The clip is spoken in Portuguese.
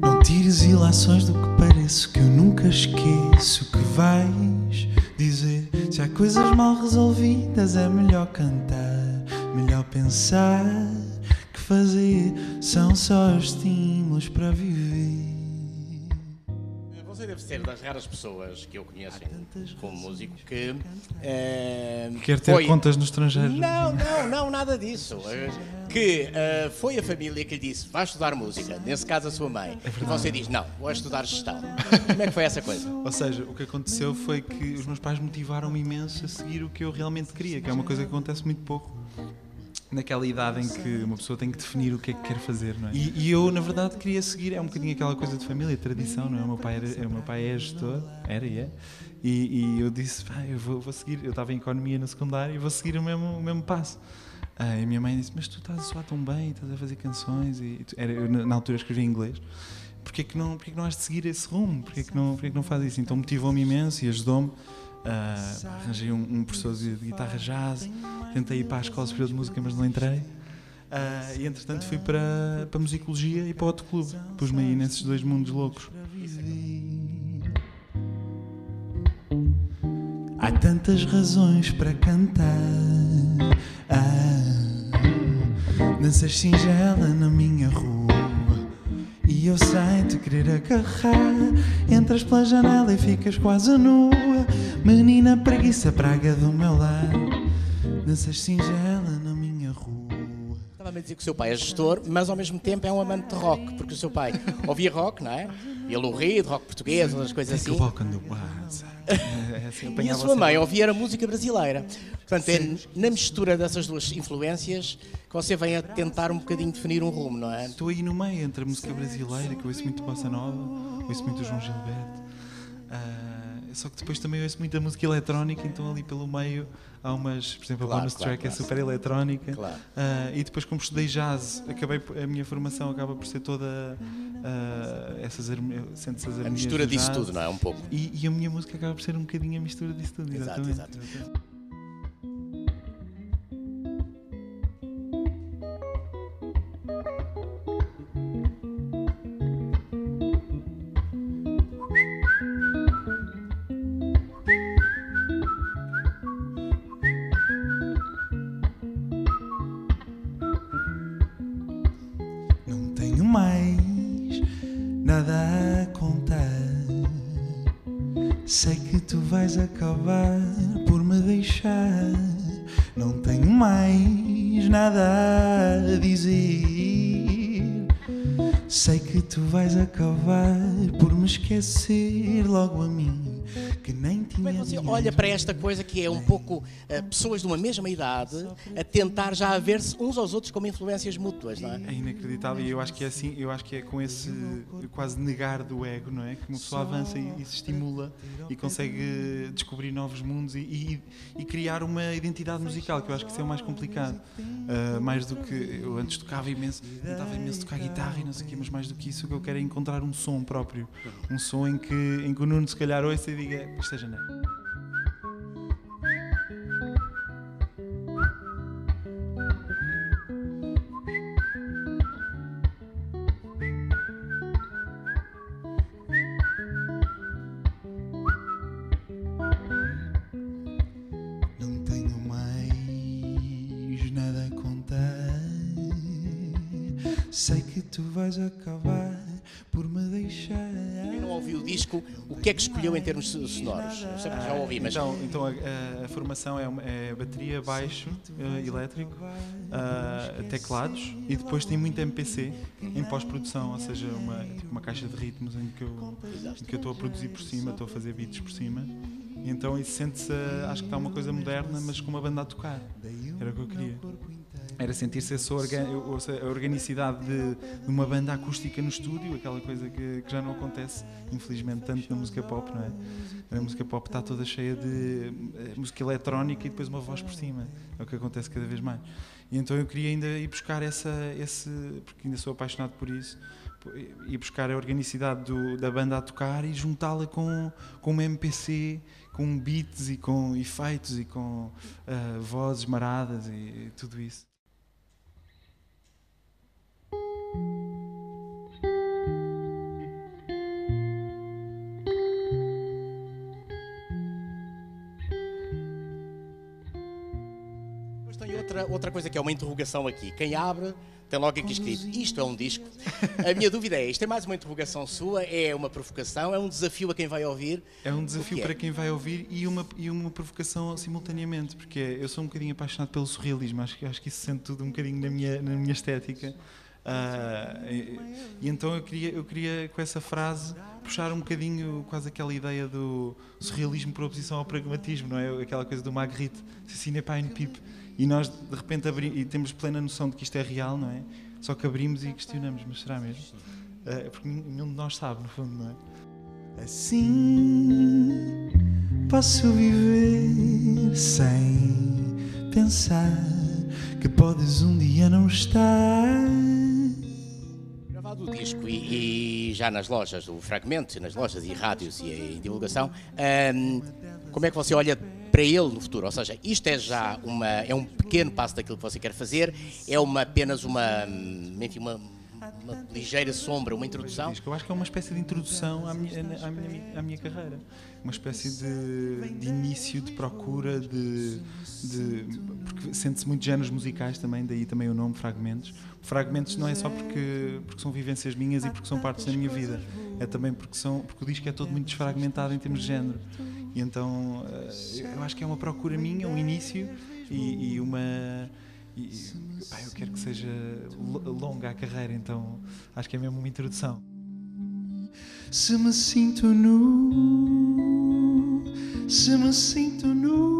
Não tires ilações do que pareço, que eu nunca esqueço o que vais dizer. Se há coisas mal resolvidas, é melhor cantar, melhor pensar que fazer. São só estímulos para viver. Você deve ser das raras pessoas que eu conheço como músico que. eh, Quer ter foi- contas no estrangeiro? Não, não, não, nada disso. Que eh, foi a família que lhe disse: vai estudar música, nesse caso a sua mãe. e você diz: não, vou estudar gestão. Como é que foi essa coisa? Ou seja, o que aconteceu foi que os meus pais motivaram-me imenso a seguir o que eu realmente queria, que é uma coisa que acontece muito pouco. Naquela idade em que uma pessoa tem que definir o que é que quer fazer, não é? E, e eu, na verdade, queria seguir, é um bocadinho aquela coisa de família, tradição, não é? O meu pai, era, o meu pai é gestor, era e é. E, e eu disse, pá, eu vou, vou seguir, eu estava em economia no secundário e vou seguir o mesmo, o mesmo passo. Ah, e a minha mãe disse, mas tu estás a soar tão bem, estás a fazer canções, e era, eu, na na altura escrevia em inglês porquê que não, porquê que não has de seguir esse rumo? Porquê que não, porquê que não fazes isso? Então motivou-me imenso e ajudou-me. Ah, arranjei um, um professor de guitarra jazz, tentei ir para a Escola Superior de Música, mas não entrei. Ah, e entretanto fui para, para a musicologia e para outro clube. Pus-me aí nesses dois mundos loucos. Há tantas razões para cantar. Ah, danças singela na minha rua. E eu sei te querer agarrar. Entras pela janela e ficas quase nua. Menina preguiça, praga do meu lar. Danças singela. Estava a dizer que o seu pai é gestor, mas ao mesmo tempo é um amante de rock, porque o seu pai ouvia rock, não é? Ele ria de rock português, outras coisas Take assim. É assim, E a sua mãe ouvia a música brasileira. Portanto, é na mistura dessas duas influências que você vem a tentar um bocadinho definir um rumo, não é? Estou aí no meio entre a música brasileira, que eu ouço muito bossa nova, ouço muito o João Gilberto. Só que depois também ouço muita música eletrónica, então ali pelo meio há umas, por exemplo, a Claro, bonus claro, track é claro. super eletrónica. Claro. Ah, e depois, como estudei jazz, acabei, a minha formação acaba por ser toda ah, essas harmo- sente-se as A mistura disso jazz. tudo, não é? Um pouco. E, e a minha música acaba por ser um bocadinho a mistura disso tudo, Exato, exatamente. exato. Não contar. Sei que tu vais acabar por me deixar. Não tenho mais nada a dizer. Sei que tu vais acabar por me esquecer logo a mim. Que nem tinha Como é que você olha para esta coisa que é um pouco eh, pessoas de uma mesma idade a tentar já a ver-se uns aos outros como influências mútuas, não é? É inacreditável e eu acho que é assim, eu acho que é com esse quase negar do ego, não é? Que uma pessoa avança e, e se estimula e consegue descobrir novos mundos e, e- e criar uma identidade musical, que eu acho que isso é o mais complicado. Ah, mais do que eu antes tocava imenso, tentava imenso tocar guitarra e não sei o quê, mas mais do que isso, o que eu quero é encontrar um som próprio. Um som em que, em que o Nuno se calhar ouça e diga, isto é janeiro. Sei que tu vais acabar por me deixar. Quem não ouviu o disco, o que é que escolheu em termos sonoros? Eu sei que já ouvi, mas Então, então a, a- formação é, é bateria, baixo, eh, elétrico, ah, teclados e depois tem muito MPC em pós-produção, ou seja, uma, tipo uma caixa de ritmos em que eu estou a produzir por cima, estou a fazer beats por cima. Então isso sente-se, acho que está uma coisa moderna, mas com uma banda a tocar. Era o que eu queria. era sentir-se essa a organicidade de, de uma banda acústica no estúdio, aquela coisa que, que já não acontece, infelizmente, tanto na música pop, não é? A música pop está toda cheia de eh, música eletrónica e depois uma voz por cima. É o que acontece cada vez mais. E então eu queria ainda ir buscar essa, esse, porque ainda sou apaixonado por isso, ir buscar a organicidade do- da banda a tocar e juntá-la com, com uma MPC, com beats e com efeitos e com ah, vozes maradas e tudo isso. Depois tem outra, outra coisa que é uma interrogação aqui. Quem abre tem logo aqui escrito: Isto é um disco. A minha dúvida é: isto é mais uma interrogação sua? É uma provocação? É um desafio a quem vai ouvir? É um desafio é? para quem vai ouvir e uma, e uma provocação simultaneamente, porque eu sou um bocadinho apaixonado pelo surrealismo, acho, que- acho que isso sente tudo um bocadinho na minha, na minha estética. Ah, e, e então eu queria, eu queria, com essa frase, puxar um bocadinho quase aquela ideia do surrealismo por oposição ao pragmatismo, não é? Aquela coisa do Magritte, ce n'est pas une pipe. E nós, de repente, abri e temos plena noção de que isto é real, não é? Só que abrimos e questionamos, mas será mesmo? Ah, porque nenhum de nós sabe, no fundo, não é? Assim posso viver sem pensar que podes um dia não estar. Disco e, e já nas lojas, o fragmento, nas lojas e rádios e em divulgação, ahm, como é que você olha para ele no futuro? Ou seja, isto é já uma, é um pequeno passo daquilo que você quer fazer, é uma, apenas uma, hum, enfim, uma, uma ligeira sombra, uma introdução? Eu acho que é uma espécie de introdução à minha, à minha, à minha carreira. Uma espécie de, de início, de procura, de. de porque sente-se muito géneros musicais também, daí também o nome Fragmentos. Fragmentos não é só porque, porque são vivências minhas e porque são partes da minha vida, é também porque, são, porque o disco é todo muito desfragmentado em termos de género. E então eh, eu acho que é uma procura minha, um início e, e uma. E, pá, eu quero que seja lo- longa a carreira, então acho que é mesmo uma introdução. Se me sinto nu, se me sinto nu,